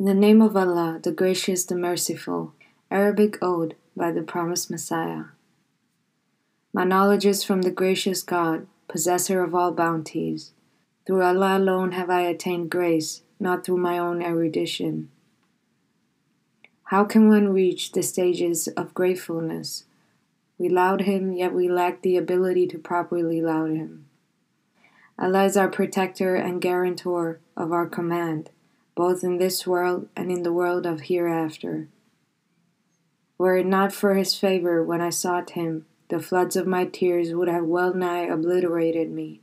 In the name of Allah, the Gracious, the Merciful. Arabic Ode by the Promised Messiah. My knowledge is from the gracious God, possessor of all bounties. Through Allah alone have I attained grace, not through my own erudition. How can one reach the stages of gratefulness? We laud Him, yet we lack the ability to properly laud Him. Allah is our protector and guarantor of our command both in this world and in the world of hereafter. Were it not for his favor when I sought him, the floods of my tears would have well nigh obliterated me.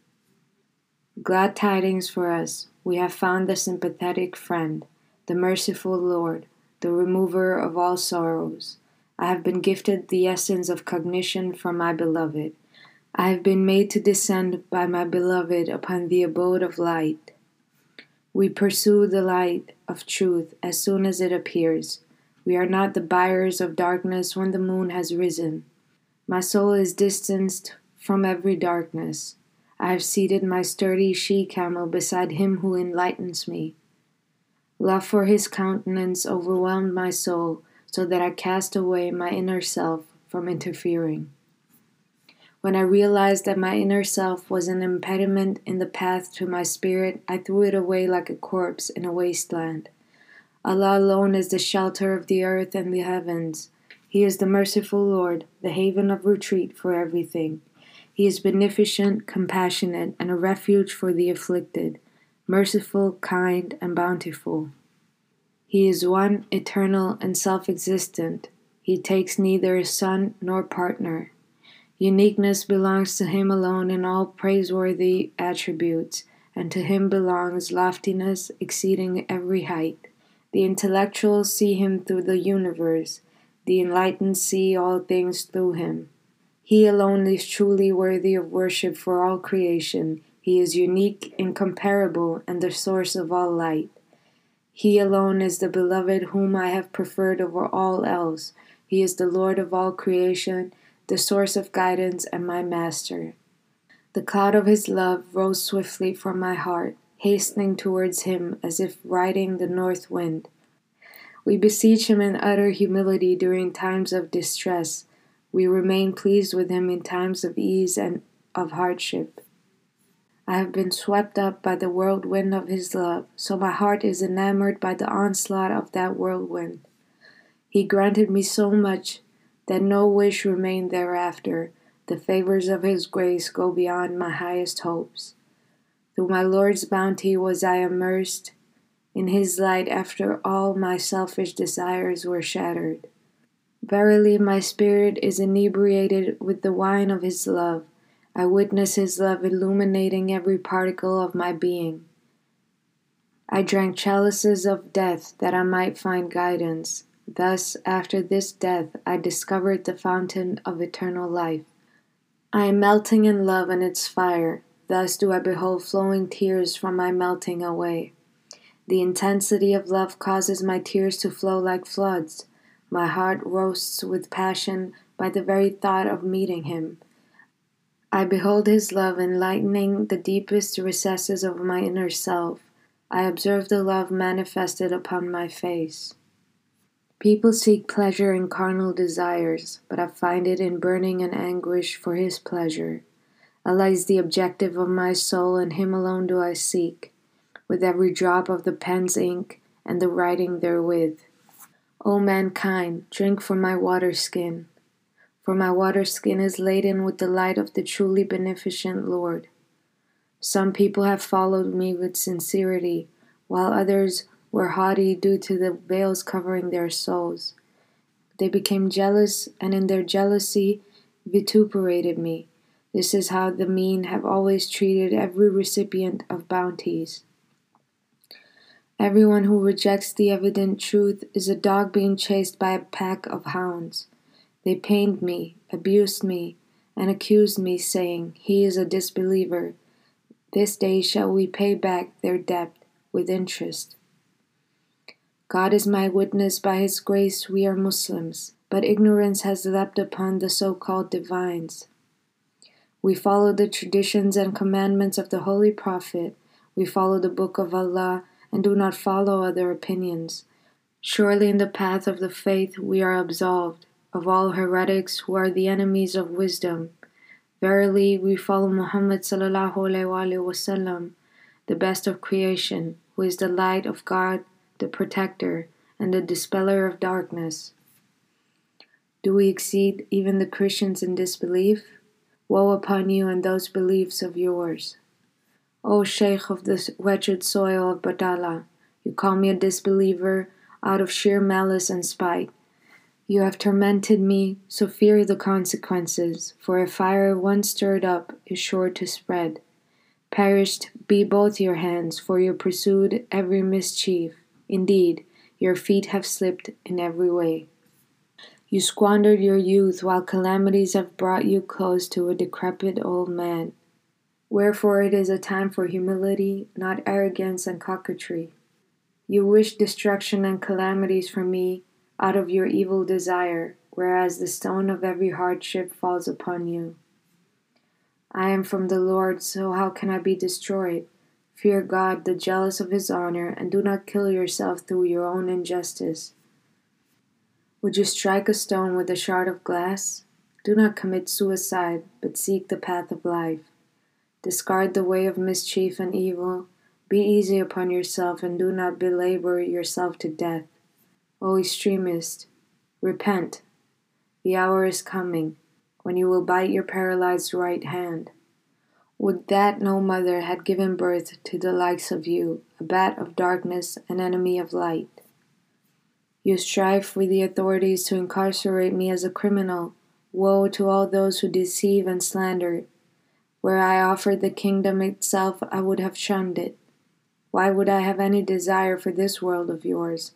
Glad tidings for us, we have found the sympathetic friend, the merciful Lord, the remover of all sorrows. I have been gifted the essence of cognition from my beloved. I have been made to descend by my beloved upon the abode of light. We pursue the light of truth as soon as it appears. We are not the buyers of darkness when the moon has risen. My soul is distanced from every darkness. I have seated my sturdy she camel beside him who enlightens me. Love for his countenance overwhelmed my soul, so that I cast away my inner self from interfering. When I realized that my inner self was an impediment in the path to my spirit, I threw it away like a corpse in a wasteland. Allah alone is the shelter of the earth and the heavens. He is the merciful Lord, the haven of retreat for everything. He is beneficent, compassionate, and a refuge for the afflicted, merciful, kind, and bountiful. He is one, eternal, and self existent. He takes neither son nor partner. Uniqueness belongs to him alone in all praiseworthy attributes, and to him belongs loftiness exceeding every height. The intellectuals see him through the universe, the enlightened see all things through him. He alone is truly worthy of worship for all creation. He is unique, incomparable, and the source of all light. He alone is the beloved whom I have preferred over all else. He is the Lord of all creation the source of guidance and my master. The cloud of his love rose swiftly from my heart, hastening towards him as if riding the north wind. We beseech him in utter humility during times of distress. We remain pleased with him in times of ease and of hardship. I have been swept up by the whirlwind of his love, so my heart is enamored by the onslaught of that whirlwind. He granted me so much that no wish remained thereafter. The favors of his grace go beyond my highest hopes. Through my Lord's bounty was I immersed in his light after all my selfish desires were shattered. Verily, my spirit is inebriated with the wine of his love. I witness his love illuminating every particle of my being. I drank chalices of death that I might find guidance. Thus, after this death, I discovered the fountain of eternal life. I am melting in love and its fire. Thus do I behold flowing tears from my melting away. The intensity of love causes my tears to flow like floods. My heart roasts with passion by the very thought of meeting him. I behold his love enlightening the deepest recesses of my inner self. I observe the love manifested upon my face. People seek pleasure in carnal desires, but I find it in burning and anguish for His pleasure. Allah is the objective of my soul, and Him alone do I seek, with every drop of the pen's ink and the writing therewith. O mankind, drink from my water skin, for my water skin is laden with the light of the truly beneficent Lord. Some people have followed me with sincerity, while others were haughty due to the veils covering their souls. They became jealous, and in their jealousy vituperated me. This is how the mean have always treated every recipient of bounties. Everyone who rejects the evident truth is a dog being chased by a pack of hounds. They pained me, abused me, and accused me, saying, He is a disbeliever. This day shall we pay back their debt with interest. God is my witness, by His grace we are Muslims, but ignorance has leapt upon the so called divines. We follow the traditions and commandments of the Holy Prophet, we follow the Book of Allah, and do not follow other opinions. Surely in the path of the faith we are absolved of all heretics who are the enemies of wisdom. Verily, we follow Muhammad sallallahu alaihi wasallam, the best of creation, who is the light of God, the protector, and the dispeller of darkness. Do we exceed even the Christians in disbelief? Woe upon you and those beliefs of yours. O Sheikh of the wretched soil of Batala, you call me a disbeliever out of sheer malice and spite. You have tormented me, so fear the consequences, for a fire once stirred up is sure to spread. Perished be both your hands, for you pursued every mischief. Indeed, your feet have slipped in every way. You squandered your youth while calamities have brought you close to a decrepit old man. Wherefore it is a time for humility, not arrogance and coquetry. You wish destruction and calamities for me out of your evil desire, whereas the stone of every hardship falls upon you. I am from the Lord, so how can I be destroyed? Fear God, the jealous of his honor, and do not kill yourself through your own injustice. Would you strike a stone with a shard of glass? Do not commit suicide, but seek the path of life. Discard the way of mischief and evil. Be easy upon yourself, and do not belabor yourself to death. O extremist, repent. The hour is coming when you will bite your paralyzed right hand. Would that no mother had given birth to the likes of you, a bat of darkness, an enemy of light. You strive with the authorities to incarcerate me as a criminal. Woe to all those who deceive and slander. Where I offered the kingdom itself, I would have shunned it. Why would I have any desire for this world of yours?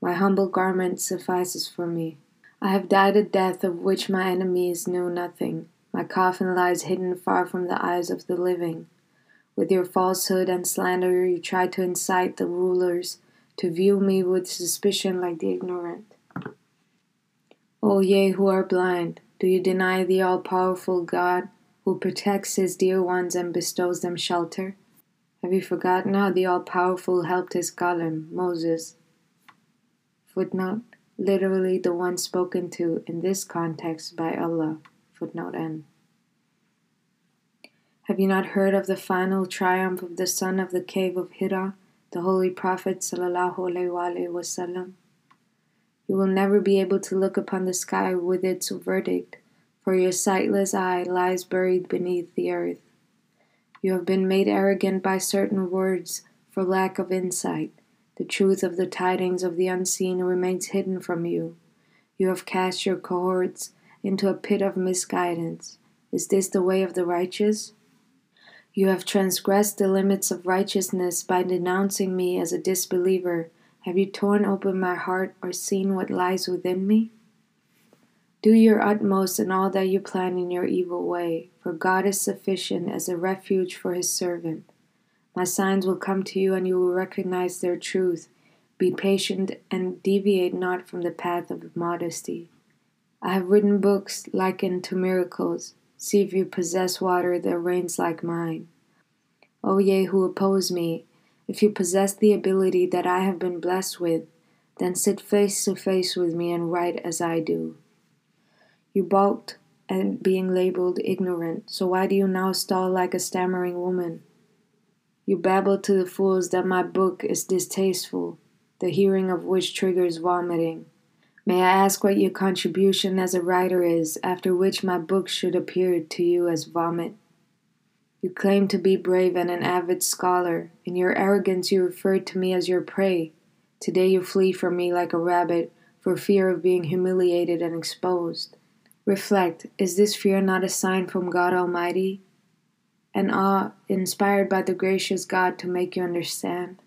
My humble garment suffices for me. I have died a death of which my enemies knew nothing. My coffin lies hidden far from the eyes of the living. With your falsehood and slander, you try to incite the rulers to view me with suspicion like the ignorant. O ye who are blind, do you deny the all powerful God who protects his dear ones and bestows them shelter? Have you forgotten how the all powerful helped his Kalim, Moses? Footnote literally the one spoken to in this context by Allah. Footnote N. Have you not heard of the final triumph of the son of the cave of Hira, the Holy Prophet sallallahu alaihi wasallam? You will never be able to look upon the sky with its verdict, for your sightless eye lies buried beneath the earth. You have been made arrogant by certain words for lack of insight. The truth of the tidings of the unseen remains hidden from you. You have cast your cohorts into a pit of misguidance. Is this the way of the righteous? You have transgressed the limits of righteousness by denouncing me as a disbeliever. Have you torn open my heart or seen what lies within me? Do your utmost in all that you plan in your evil way, for God is sufficient as a refuge for his servant. My signs will come to you, and you will recognize their truth. Be patient and deviate not from the path of modesty. I have written books likened to miracles. See if you possess water that rains like mine. O ye who oppose me, if you possess the ability that I have been blessed with, then sit face to face with me and write as I do. You balked at being labeled ignorant, so why do you now stall like a stammering woman? You babble to the fools that my book is distasteful, the hearing of which triggers vomiting. May I ask what your contribution as a writer is, after which my book should appear to you as vomit? You claim to be brave and an avid scholar. In your arrogance, you referred to me as your prey. Today, you flee from me like a rabbit for fear of being humiliated and exposed. Reflect is this fear not a sign from God Almighty? An awe inspired by the gracious God to make you understand?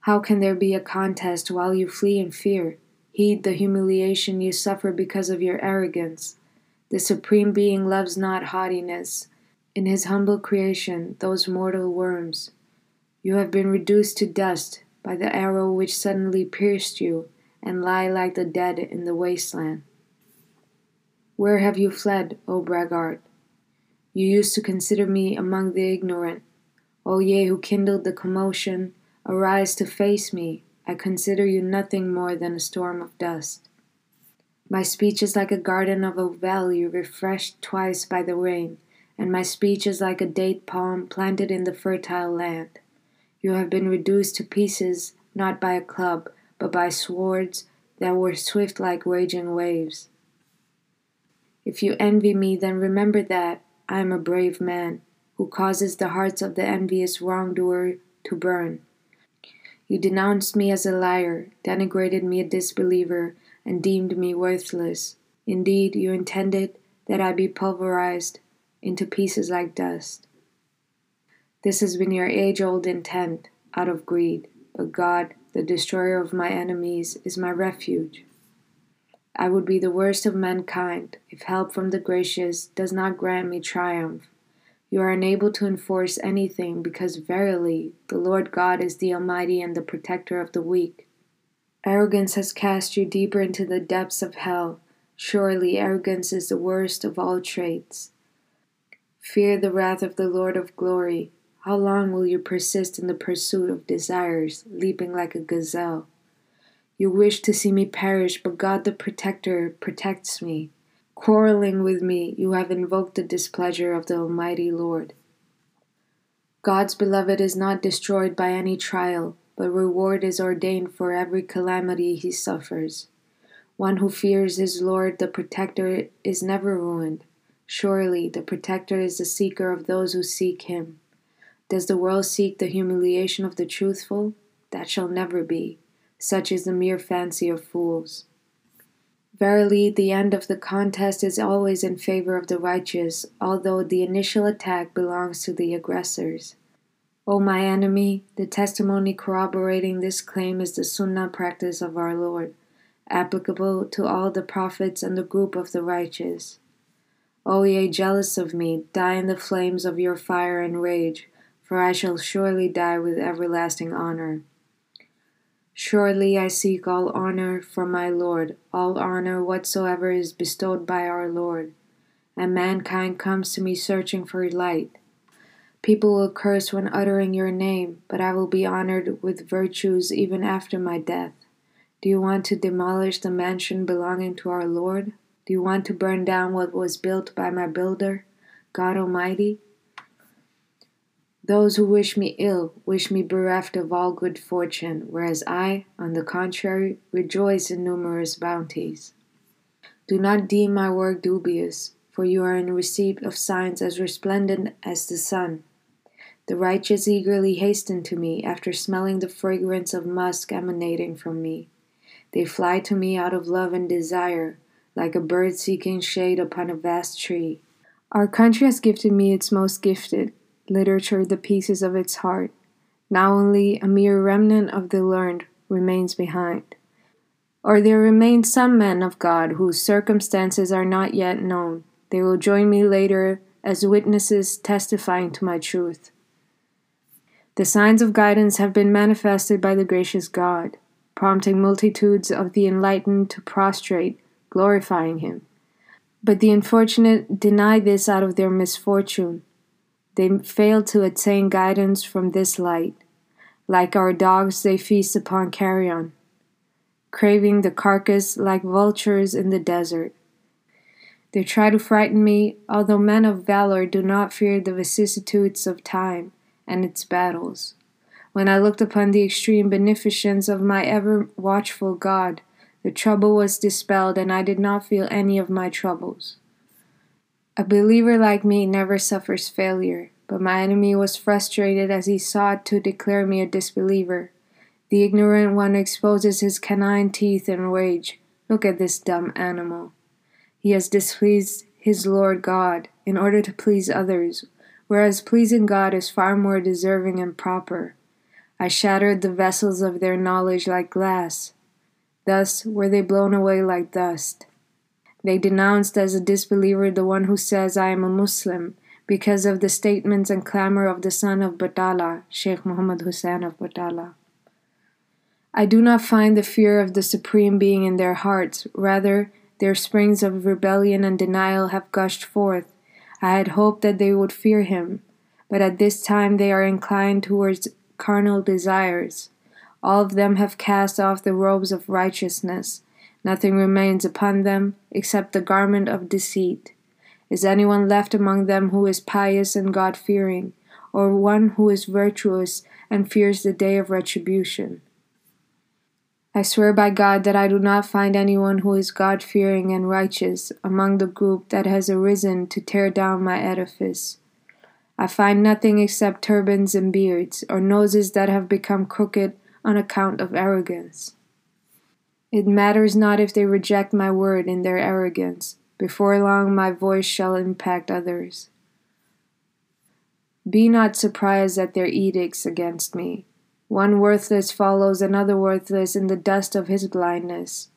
How can there be a contest while you flee in fear? Heed the humiliation you suffer because of your arrogance. The Supreme Being loves not haughtiness. In his humble creation, those mortal worms. You have been reduced to dust by the arrow which suddenly pierced you, and lie like the dead in the wasteland. Where have you fled, O braggart? You used to consider me among the ignorant. O ye who kindled the commotion Arise to face me. I consider you nothing more than a storm of dust. My speech is like a garden of a valley refreshed twice by the rain, and my speech is like a date palm planted in the fertile land. You have been reduced to pieces not by a club, but by swords that were swift like raging waves. If you envy me, then remember that I am a brave man who causes the hearts of the envious wrongdoer to burn. You denounced me as a liar, denigrated me a disbeliever, and deemed me worthless. Indeed, you intended that I be pulverized into pieces like dust. This has been your age old intent, out of greed, but God, the destroyer of my enemies, is my refuge. I would be the worst of mankind if help from the gracious does not grant me triumph. You are unable to enforce anything because verily the Lord God is the Almighty and the protector of the weak. Arrogance has cast you deeper into the depths of hell. Surely arrogance is the worst of all traits. Fear the wrath of the Lord of glory. How long will you persist in the pursuit of desires, leaping like a gazelle? You wish to see me perish, but God the Protector protects me. Quarreling with me, you have invoked the displeasure of the Almighty Lord. God's beloved is not destroyed by any trial, but reward is ordained for every calamity he suffers. One who fears his Lord, the Protector, is never ruined. Surely the Protector is the seeker of those who seek him. Does the world seek the humiliation of the truthful? That shall never be. Such is the mere fancy of fools. Verily, the end of the contest is always in favor of the righteous, although the initial attack belongs to the aggressors. O my enemy, the testimony corroborating this claim is the Sunnah practice of our Lord, applicable to all the prophets and the group of the righteous. O ye jealous of me, die in the flames of your fire and rage, for I shall surely die with everlasting honor. Surely I seek all honor from my Lord, all honor whatsoever is bestowed by our Lord. And mankind comes to me searching for light. People will curse when uttering your name, but I will be honored with virtues even after my death. Do you want to demolish the mansion belonging to our Lord? Do you want to burn down what was built by my builder, God Almighty? Those who wish me ill wish me bereft of all good fortune, whereas I, on the contrary, rejoice in numerous bounties. Do not deem my work dubious, for you are in receipt of signs as resplendent as the sun. The righteous eagerly hasten to me after smelling the fragrance of musk emanating from me. They fly to me out of love and desire, like a bird seeking shade upon a vast tree. Our country has gifted me its most gifted, literature the pieces of its heart. Now only a mere remnant of the learned remains behind. Or there remain some men of God whose circumstances are not yet known. They will join me later as witnesses testifying to my truth. The signs of guidance have been manifested by the gracious God, prompting multitudes of the enlightened to prostrate, glorifying Him. But the unfortunate deny this out of their misfortune they fail to attain guidance from this light. Like our dogs, they feast upon carrion, craving the carcass like vultures in the desert. They try to frighten me, although men of valor do not fear the vicissitudes of time and its battles. When I looked upon the extreme beneficence of my ever watchful God, the trouble was dispelled, and I did not feel any of my troubles. A believer like me never suffers failure, but my enemy was frustrated as he sought to declare me a disbeliever. The ignorant one exposes his canine teeth in rage. Look at this dumb animal. He has displeased his Lord God in order to please others, whereas pleasing God is far more deserving and proper. I shattered the vessels of their knowledge like glass. Thus were they blown away like dust. They denounced as a disbeliever the one who says, I am a Muslim, because of the statements and clamor of the son of Batala, Sheikh Muhammad Hussain of Batala. I do not find the fear of the Supreme Being in their hearts, rather, their springs of rebellion and denial have gushed forth. I had hoped that they would fear him, but at this time they are inclined towards carnal desires. All of them have cast off the robes of righteousness. Nothing remains upon them except the garment of deceit. Is anyone left among them who is pious and God fearing, or one who is virtuous and fears the day of retribution? I swear by God that I do not find anyone who is God fearing and righteous among the group that has arisen to tear down my edifice. I find nothing except turbans and beards, or noses that have become crooked on account of arrogance. It matters not if they reject my word in their arrogance. Before long, my voice shall impact others. Be not surprised at their edicts against me. One worthless follows another worthless in the dust of his blindness.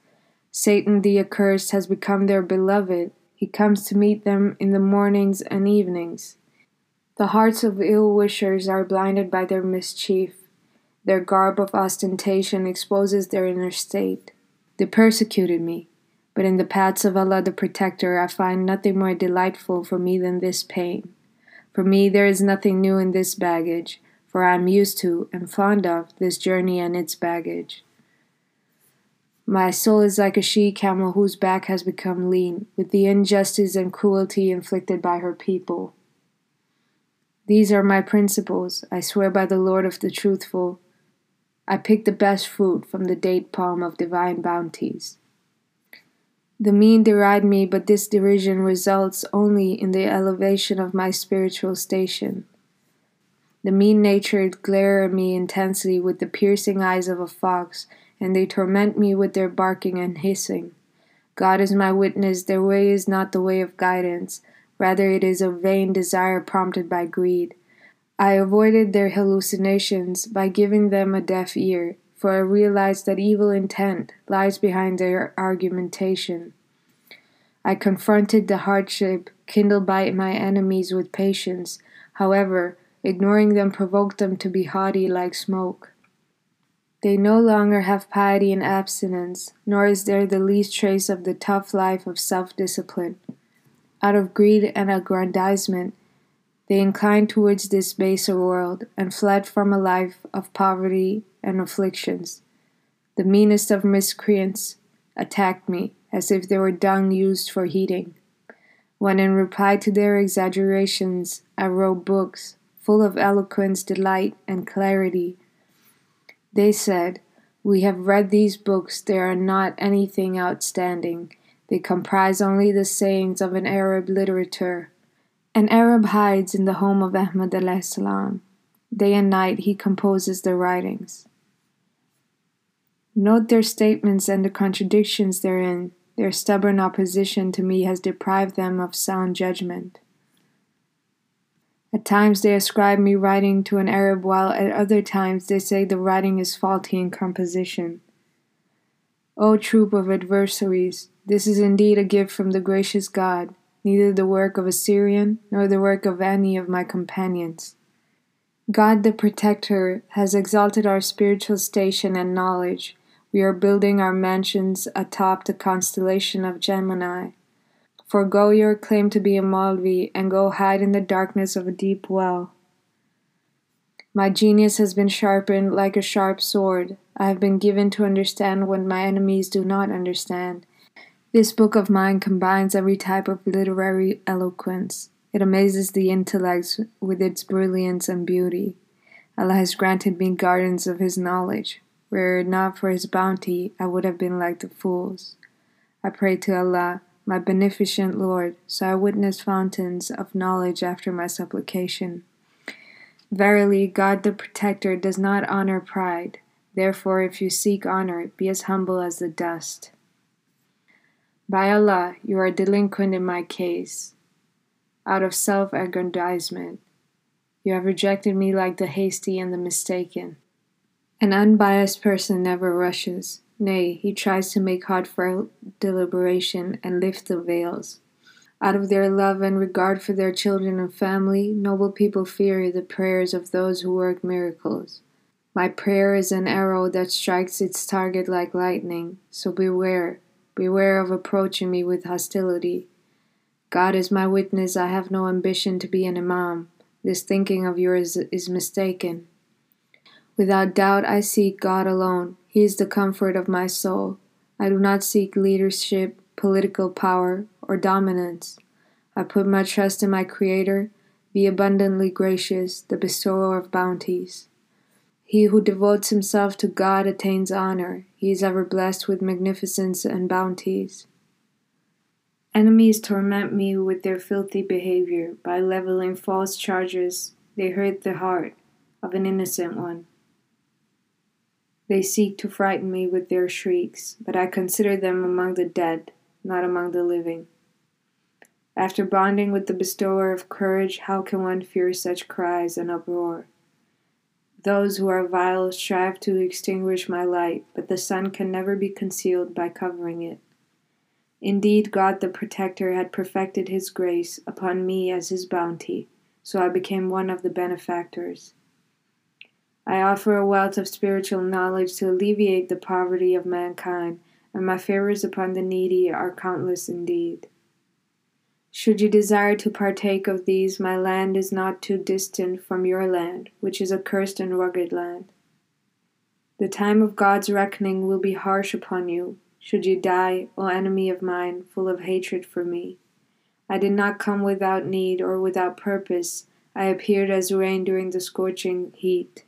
Satan the accursed has become their beloved. He comes to meet them in the mornings and evenings. The hearts of ill wishers are blinded by their mischief. Their garb of ostentation exposes their inner state. They persecuted me, but in the paths of Allah the Protector I find nothing more delightful for me than this pain. For me there is nothing new in this baggage for I am used to and fond of this journey and its baggage. My soul is like a she camel whose back has become lean with the injustice and cruelty inflicted by her people. These are my principles, I swear by the Lord of the truthful. I pick the best fruit from the date palm of divine bounties. The mean deride me, but this derision results only in the elevation of my spiritual station. The mean natured glare at me intensely with the piercing eyes of a fox, and they torment me with their barking and hissing. God is my witness, their way is not the way of guidance, rather, it is a vain desire prompted by greed. I avoided their hallucinations by giving them a deaf ear, for I realized that evil intent lies behind their argumentation. I confronted the hardship kindled by my enemies with patience. However, Ignoring them provoked them to be haughty like smoke. They no longer have piety and abstinence, nor is there the least trace of the tough life of self discipline. Out of greed and aggrandizement, they inclined towards this baser world and fled from a life of poverty and afflictions. The meanest of miscreants attacked me as if they were dung used for heating. When, in reply to their exaggerations, I wrote books, full of eloquence, delight, and clarity. They said, We have read these books, they are not anything outstanding. They comprise only the sayings of an Arab literature. An Arab hides in the home of Ahmad salam. Day and night he composes their writings. Note their statements and the contradictions therein. Their stubborn opposition to me has deprived them of sound judgment. At times they ascribe me writing to an Arab, while at other times they say the writing is faulty in composition. O troop of adversaries, this is indeed a gift from the gracious God, neither the work of a Syrian nor the work of any of my companions. God the Protector has exalted our spiritual station and knowledge. We are building our mansions atop the constellation of Gemini. Forgo your claim to be a Maulvi and go hide in the darkness of a deep well. My genius has been sharpened like a sharp sword. I have been given to understand what my enemies do not understand. This book of mine combines every type of literary eloquence. It amazes the intellect with its brilliance and beauty. Allah has granted me gardens of His knowledge. Were it not for His bounty, I would have been like the fools. I pray to Allah my beneficent Lord, so I witness fountains of knowledge after my supplication. Verily, God the Protector does not honor pride. Therefore, if you seek honor, be as humble as the dust. By Allah, you are delinquent in my case, out of self aggrandizement. You have rejected me like the hasty and the mistaken. An unbiased person never rushes. Nay, he tries to make heartfelt deliberation and lift the veils. Out of their love and regard for their children and family, noble people fear the prayers of those who work miracles. My prayer is an arrow that strikes its target like lightning, so beware, beware of approaching me with hostility. God is my witness, I have no ambition to be an imam. This thinking of yours is mistaken. Without doubt, I seek God alone. He is the comfort of my soul. I do not seek leadership, political power, or dominance. I put my trust in my Creator, the abundantly gracious, the bestower of bounties. He who devotes himself to God attains honor. He is ever blessed with magnificence and bounties. Enemies torment me with their filthy behavior. By leveling false charges, they hurt the heart of an innocent one. They seek to frighten me with their shrieks, but I consider them among the dead, not among the living. After bonding with the bestower of courage, how can one fear such cries and uproar? Those who are vile strive to extinguish my light, but the sun can never be concealed by covering it. Indeed, God the Protector had perfected His grace upon me as His bounty, so I became one of the benefactors. I offer a wealth of spiritual knowledge to alleviate the poverty of mankind, and my favors upon the needy are countless indeed. Should you desire to partake of these, my land is not too distant from your land, which is a cursed and rugged land. The time of God's reckoning will be harsh upon you, should you die, O enemy of mine, full of hatred for me. I did not come without need or without purpose, I appeared as rain during the scorching heat.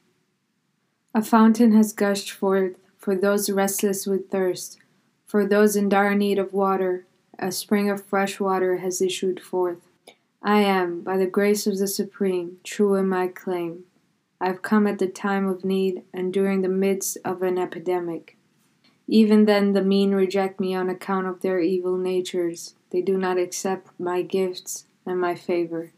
A fountain has gushed forth for those restless with thirst, for those in dire need of water. A spring of fresh water has issued forth. I am, by the grace of the Supreme, true in my claim. I have come at the time of need and during the midst of an epidemic. Even then, the mean reject me on account of their evil natures. They do not accept my gifts and my favor.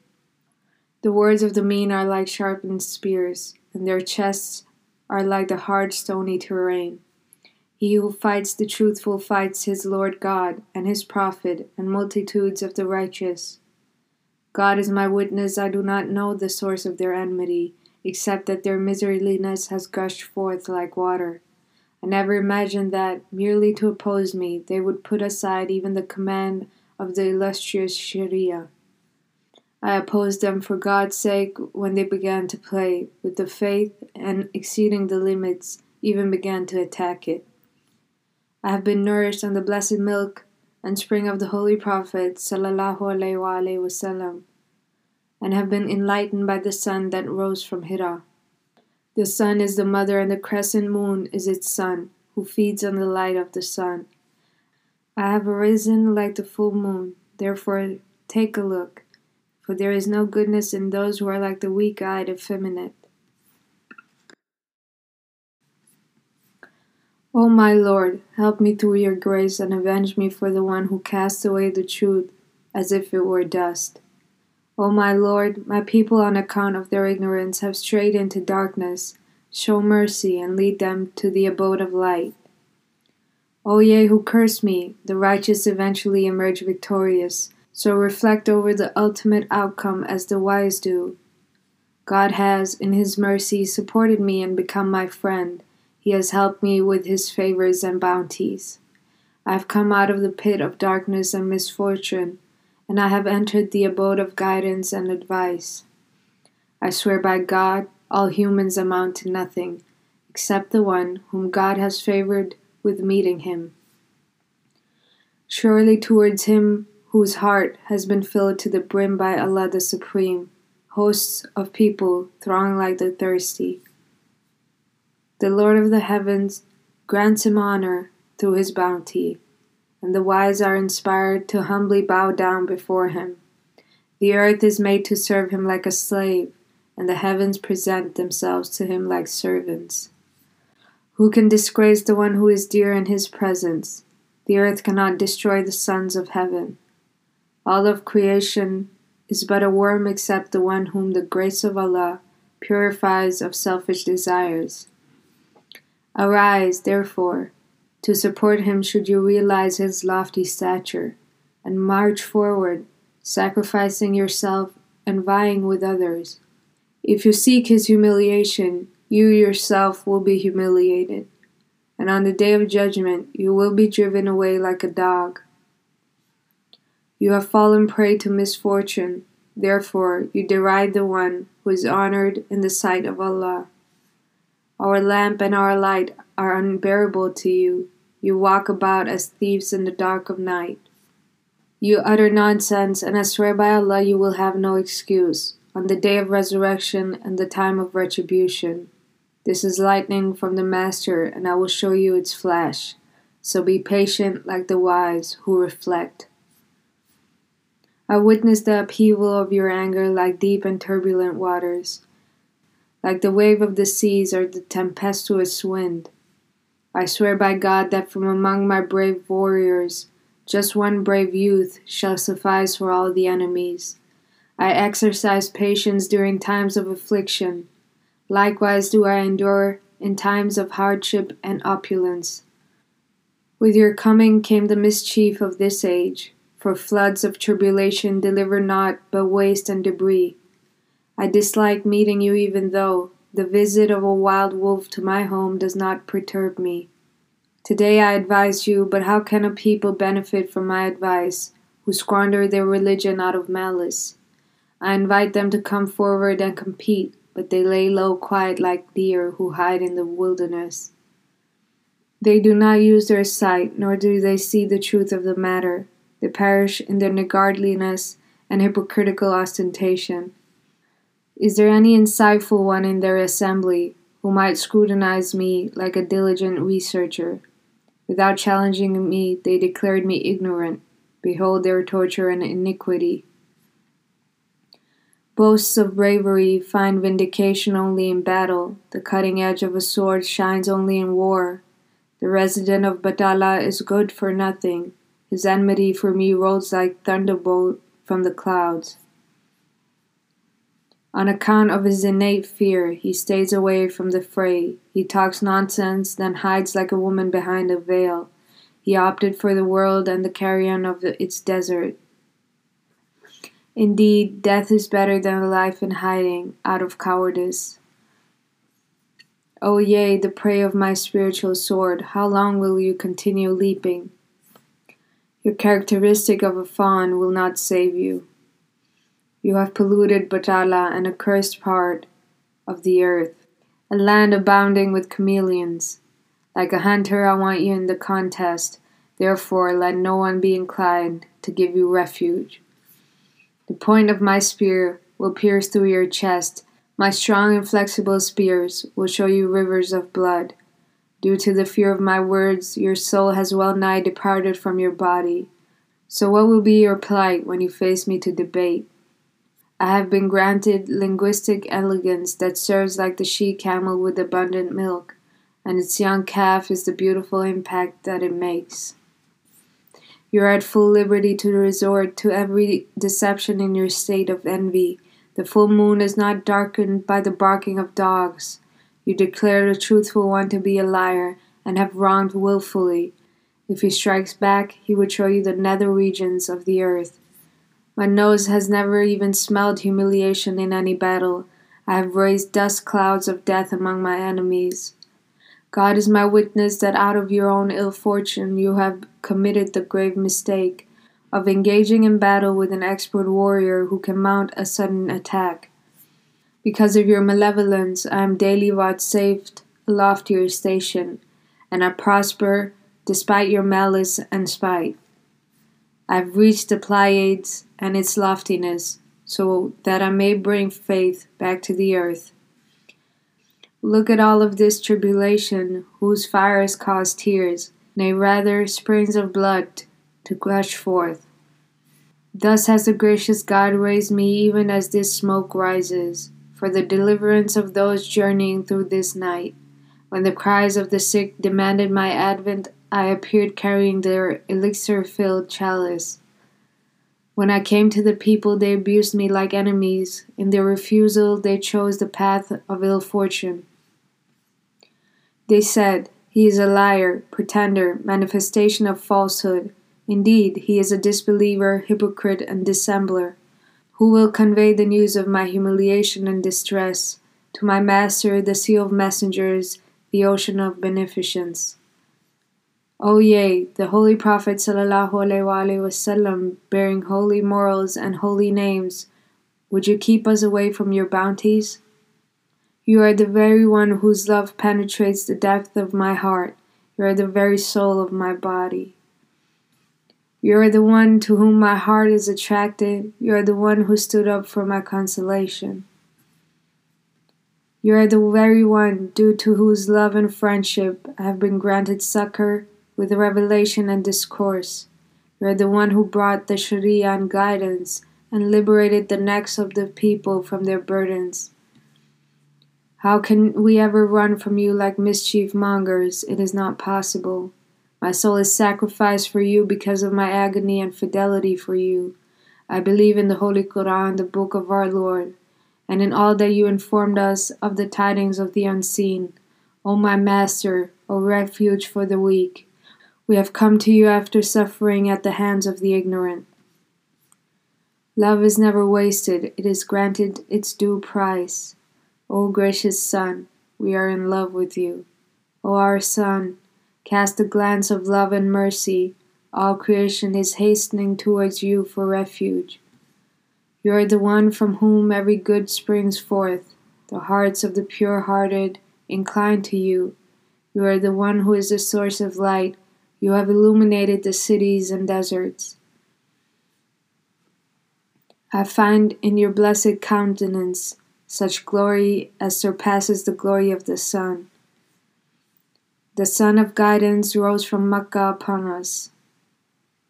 The words of the mean are like sharpened spears, and their chests are like the hard stony terrain. He who fights the truthful fights his Lord God and his prophet and multitudes of the righteous. God is my witness, I do not know the source of their enmity, except that their miserliness has gushed forth like water. I never imagined that, merely to oppose me, they would put aside even the command of the illustrious Sharia. I opposed them for God's sake when they began to play with the faith and, exceeding the limits, even began to attack it. I have been nourished on the blessed milk and spring of the Holy Prophet sallallahu alaihi wasallam, and have been enlightened by the sun that rose from Hira. The sun is the mother, and the crescent moon is its son, who feeds on the light of the sun. I have arisen like the full moon, therefore take a look for there is no goodness in those who are like the weak eyed effeminate. O my Lord, help me through your grace and avenge me for the one who casts away the truth as if it were dust. O my Lord, my people on account of their ignorance have strayed into darkness. Show mercy and lead them to the abode of light. O ye who curse me, the righteous eventually emerge victorious. So reflect over the ultimate outcome as the wise do. God has, in His mercy, supported me and become my friend. He has helped me with His favors and bounties. I have come out of the pit of darkness and misfortune, and I have entered the abode of guidance and advice. I swear by God, all humans amount to nothing, except the one whom God has favored with meeting Him. Surely towards Him whose heart has been filled to the brim by Allah the Supreme, hosts of people throng like the thirsty. The Lord of the heavens grants him honor through his bounty, and the wise are inspired to humbly bow down before him. The earth is made to serve him like a slave, and the heavens present themselves to him like servants. Who can disgrace the one who is dear in his presence? The earth cannot destroy the sons of heaven. All of creation is but a worm except the one whom the grace of Allah purifies of selfish desires. Arise, therefore, to support him should you realize his lofty stature, and march forward, sacrificing yourself and vying with others. If you seek his humiliation, you yourself will be humiliated, and on the day of judgment you will be driven away like a dog. You have fallen prey to misfortune, therefore you deride the one who is honored in the sight of Allah. Our lamp and our light are unbearable to you. You walk about as thieves in the dark of night. You utter nonsense, and I swear by Allah you will have no excuse on the day of resurrection and the time of retribution. This is lightning from the Master, and I will show you its flash. So be patient like the wise who reflect. I witness the upheaval of your anger like deep and turbulent waters, like the wave of the seas or the tempestuous wind. I swear by God that from among my brave warriors, just one brave youth shall suffice for all the enemies. I exercise patience during times of affliction. Likewise do I endure in times of hardship and opulence. With your coming came the mischief of this age, for floods of tribulation deliver not but waste and debris. I dislike meeting you even though the visit of a wild wolf to my home does not perturb me. Today I advise you, but how can a people benefit from my advice who squander their religion out of malice? I invite them to come forward and compete, but they lay low quiet like deer who hide in the wilderness. They do not use their sight, nor do they see the truth of the matter. They perish in their niggardliness and hypocritical ostentation. Is there any insightful one in their assembly who might scrutinize me like a diligent researcher? Without challenging me, they declared me ignorant. Behold their torture and iniquity. Boasts of bravery find vindication only in battle. The cutting edge of a sword shines only in war. The resident of Batala is good for nothing. His enmity for me rolls like thunderbolt from the clouds. On account of his innate fear, he stays away from the fray. He talks nonsense, then hides like a woman behind a veil. He opted for the world and the carrion of its desert. Indeed, death is better than life in hiding, out of cowardice. O yea, the prey of my spiritual sword, how long will you continue leaping? Your characteristic of a fawn will not save you. You have polluted Batala, an accursed part of the earth, a land abounding with chameleons. Like a hunter, I want you in the contest. Therefore, let no one be inclined to give you refuge. The point of my spear will pierce through your chest. My strong and flexible spears will show you rivers of blood. Due to the fear of my words, your soul has well nigh departed from your body. So, what will be your plight when you face me to debate? I have been granted linguistic elegance that serves like the she camel with abundant milk, and its young calf is the beautiful impact that it makes. You are at full liberty to resort to every deception in your state of envy. The full moon is not darkened by the barking of dogs. You declare the truthful one to be a liar, and have wronged wilfully. If he strikes back, he would show you the nether regions of the earth. My nose has never even smelled humiliation in any battle. I have raised dust clouds of death among my enemies. God is my witness that out of your own ill fortune you have committed the grave mistake of engaging in battle with an expert warrior who can mount a sudden attack. Because of your malevolence, I am daily vouchsafed a loftier station, and I prosper despite your malice and spite. I have reached the Pleiades and its loftiness, so that I may bring faith back to the earth. Look at all of this tribulation, whose fires cause tears, nay, rather springs of blood to gush forth. Thus has the gracious God raised me even as this smoke rises, for the deliverance of those journeying through this night. When the cries of the sick demanded my advent, I appeared carrying their elixir filled chalice. When I came to the people, they abused me like enemies. In their refusal, they chose the path of ill fortune. They said, He is a liar, pretender, manifestation of falsehood. Indeed, he is a disbeliever, hypocrite, and dissembler. Who will convey the news of my humiliation and distress? To my master, the sea of messengers, the ocean of beneficence. O yea, the Holy Prophet wasallam, bearing holy morals and holy names, would you keep us away from your bounties? You are the very one whose love penetrates the depth of my heart. You are the very soul of my body. You are the one to whom my heart is attracted. You are the one who stood up for my consolation. You are the very one due to whose love and friendship I have been granted succor with revelation and discourse. You are the one who brought the Sharia and guidance and liberated the necks of the people from their burdens. How can we ever run from you like mischief mongers? It is not possible. My soul is sacrificed for you because of my agony and fidelity for you. I believe in the Holy Quran, the book of our Lord and in all that you informed us of the tidings of the unseen. O my Master, O refuge for the weak, we have come to you after suffering at the hands of the ignorant. Love is never wasted, it is granted its due price. O gracious Sun, we are in love with you. O our Sun, cast a glance of love and mercy. All creation is hastening towards you for refuge. You are the one from whom every good springs forth. The hearts of the pure hearted incline to you. You are the one who is the source of light. You have illuminated the cities and deserts. I find in your blessed countenance such glory as surpasses the glory of the sun. The sun of guidance rose from Makkah upon us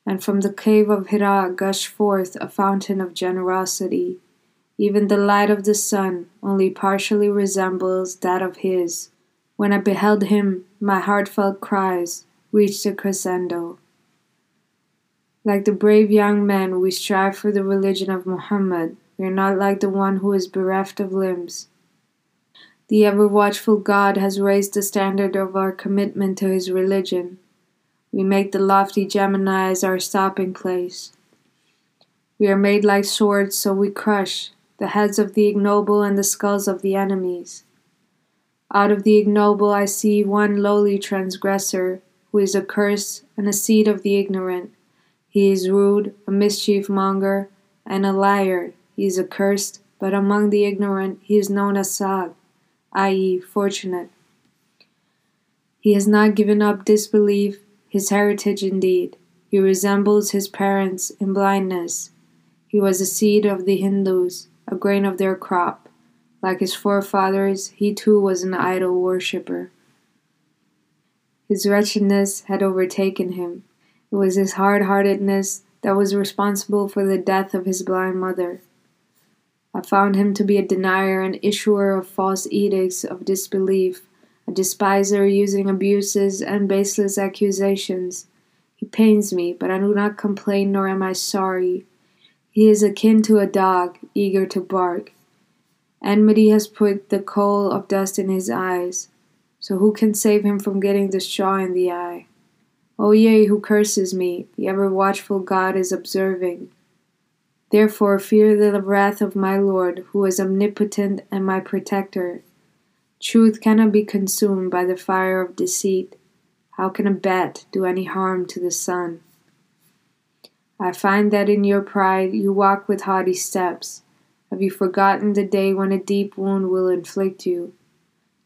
and from the cave of Hira gushed forth a fountain of generosity. Even the light of the sun only partially resembles that of his. When I beheld him, my heartfelt cries reached a crescendo. Like the brave young men, we strive for the religion of Muhammad. We are not like the one who is bereft of limbs. The ever watchful God has raised the standard of our commitment to his religion. We make the lofty Geminis our stopping place. We are made like swords, so we crush the heads of the ignoble and the skulls of the enemies. Out of the ignoble I see one lowly transgressor, who is a curse and a seed of the ignorant. He is rude, a mischief monger, and a liar. He is accursed, but among the ignorant he is known as Sad, i.e., fortunate. He has not given up disbelief his heritage indeed. He resembles his parents in blindness. He was a seed of the Hindus, a grain of their crop. Like his forefathers, he too was an idol worshipper. His wretchedness had overtaken him. It was his hard heartedness that was responsible for the death of his blind mother. I found him to be a denier and issuer of false edicts of disbelief a despiser using abuses and baseless accusations. He pains me, but I do not complain nor am I sorry. He is akin to a dog, eager to bark. Enmity has put the kohl of dust in his eyes, so who can save him from getting the straw in the eye? O ye who curses me, the ever watchful God is observing. Therefore fear the wrath of my Lord, who is omnipotent and my protector. Truth cannot be consumed by the fire of deceit. How can a bat do any harm to the sun? I find that in your pride you walk with haughty steps. Have you forgotten the day when a deep wound will inflict you?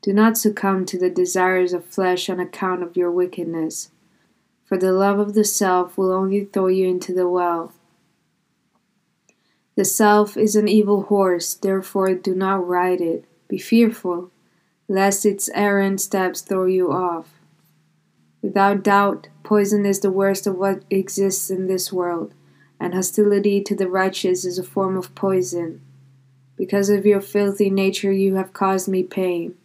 Do not succumb to the desires of flesh on account of your wickedness, for the love of the self will only throw you into the well. The self is an evil horse, therefore do not ride it. Be fearful lest its errant steps throw you off. Without doubt, poison is the worst of what exists in this world, and hostility to the righteous is a form of poison. Because of your filthy nature, you have caused me pain.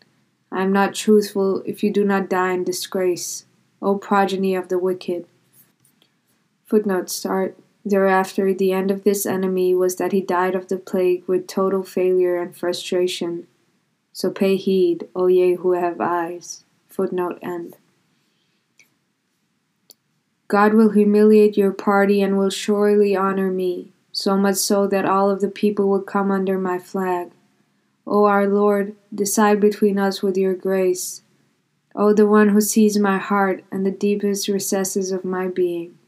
I am not truthful if you do not die in disgrace, O progeny of the wicked. Footnote start. Thereafter, the end of this enemy was that he died of the plague with total failure and frustration. So pay heed, O ye who have eyes. Footnote end. God will humiliate your party and will surely honor me, so much so that all of the people will come under my flag. O our Lord, decide between us with your grace. O the one who sees my heart and the deepest recesses of my being.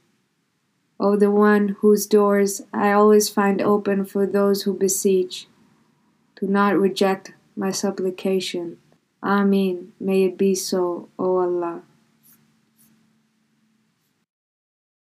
O the one whose doors I always find open for those who beseech. Do not reject my supplication. Amin. May it be so, O Allah.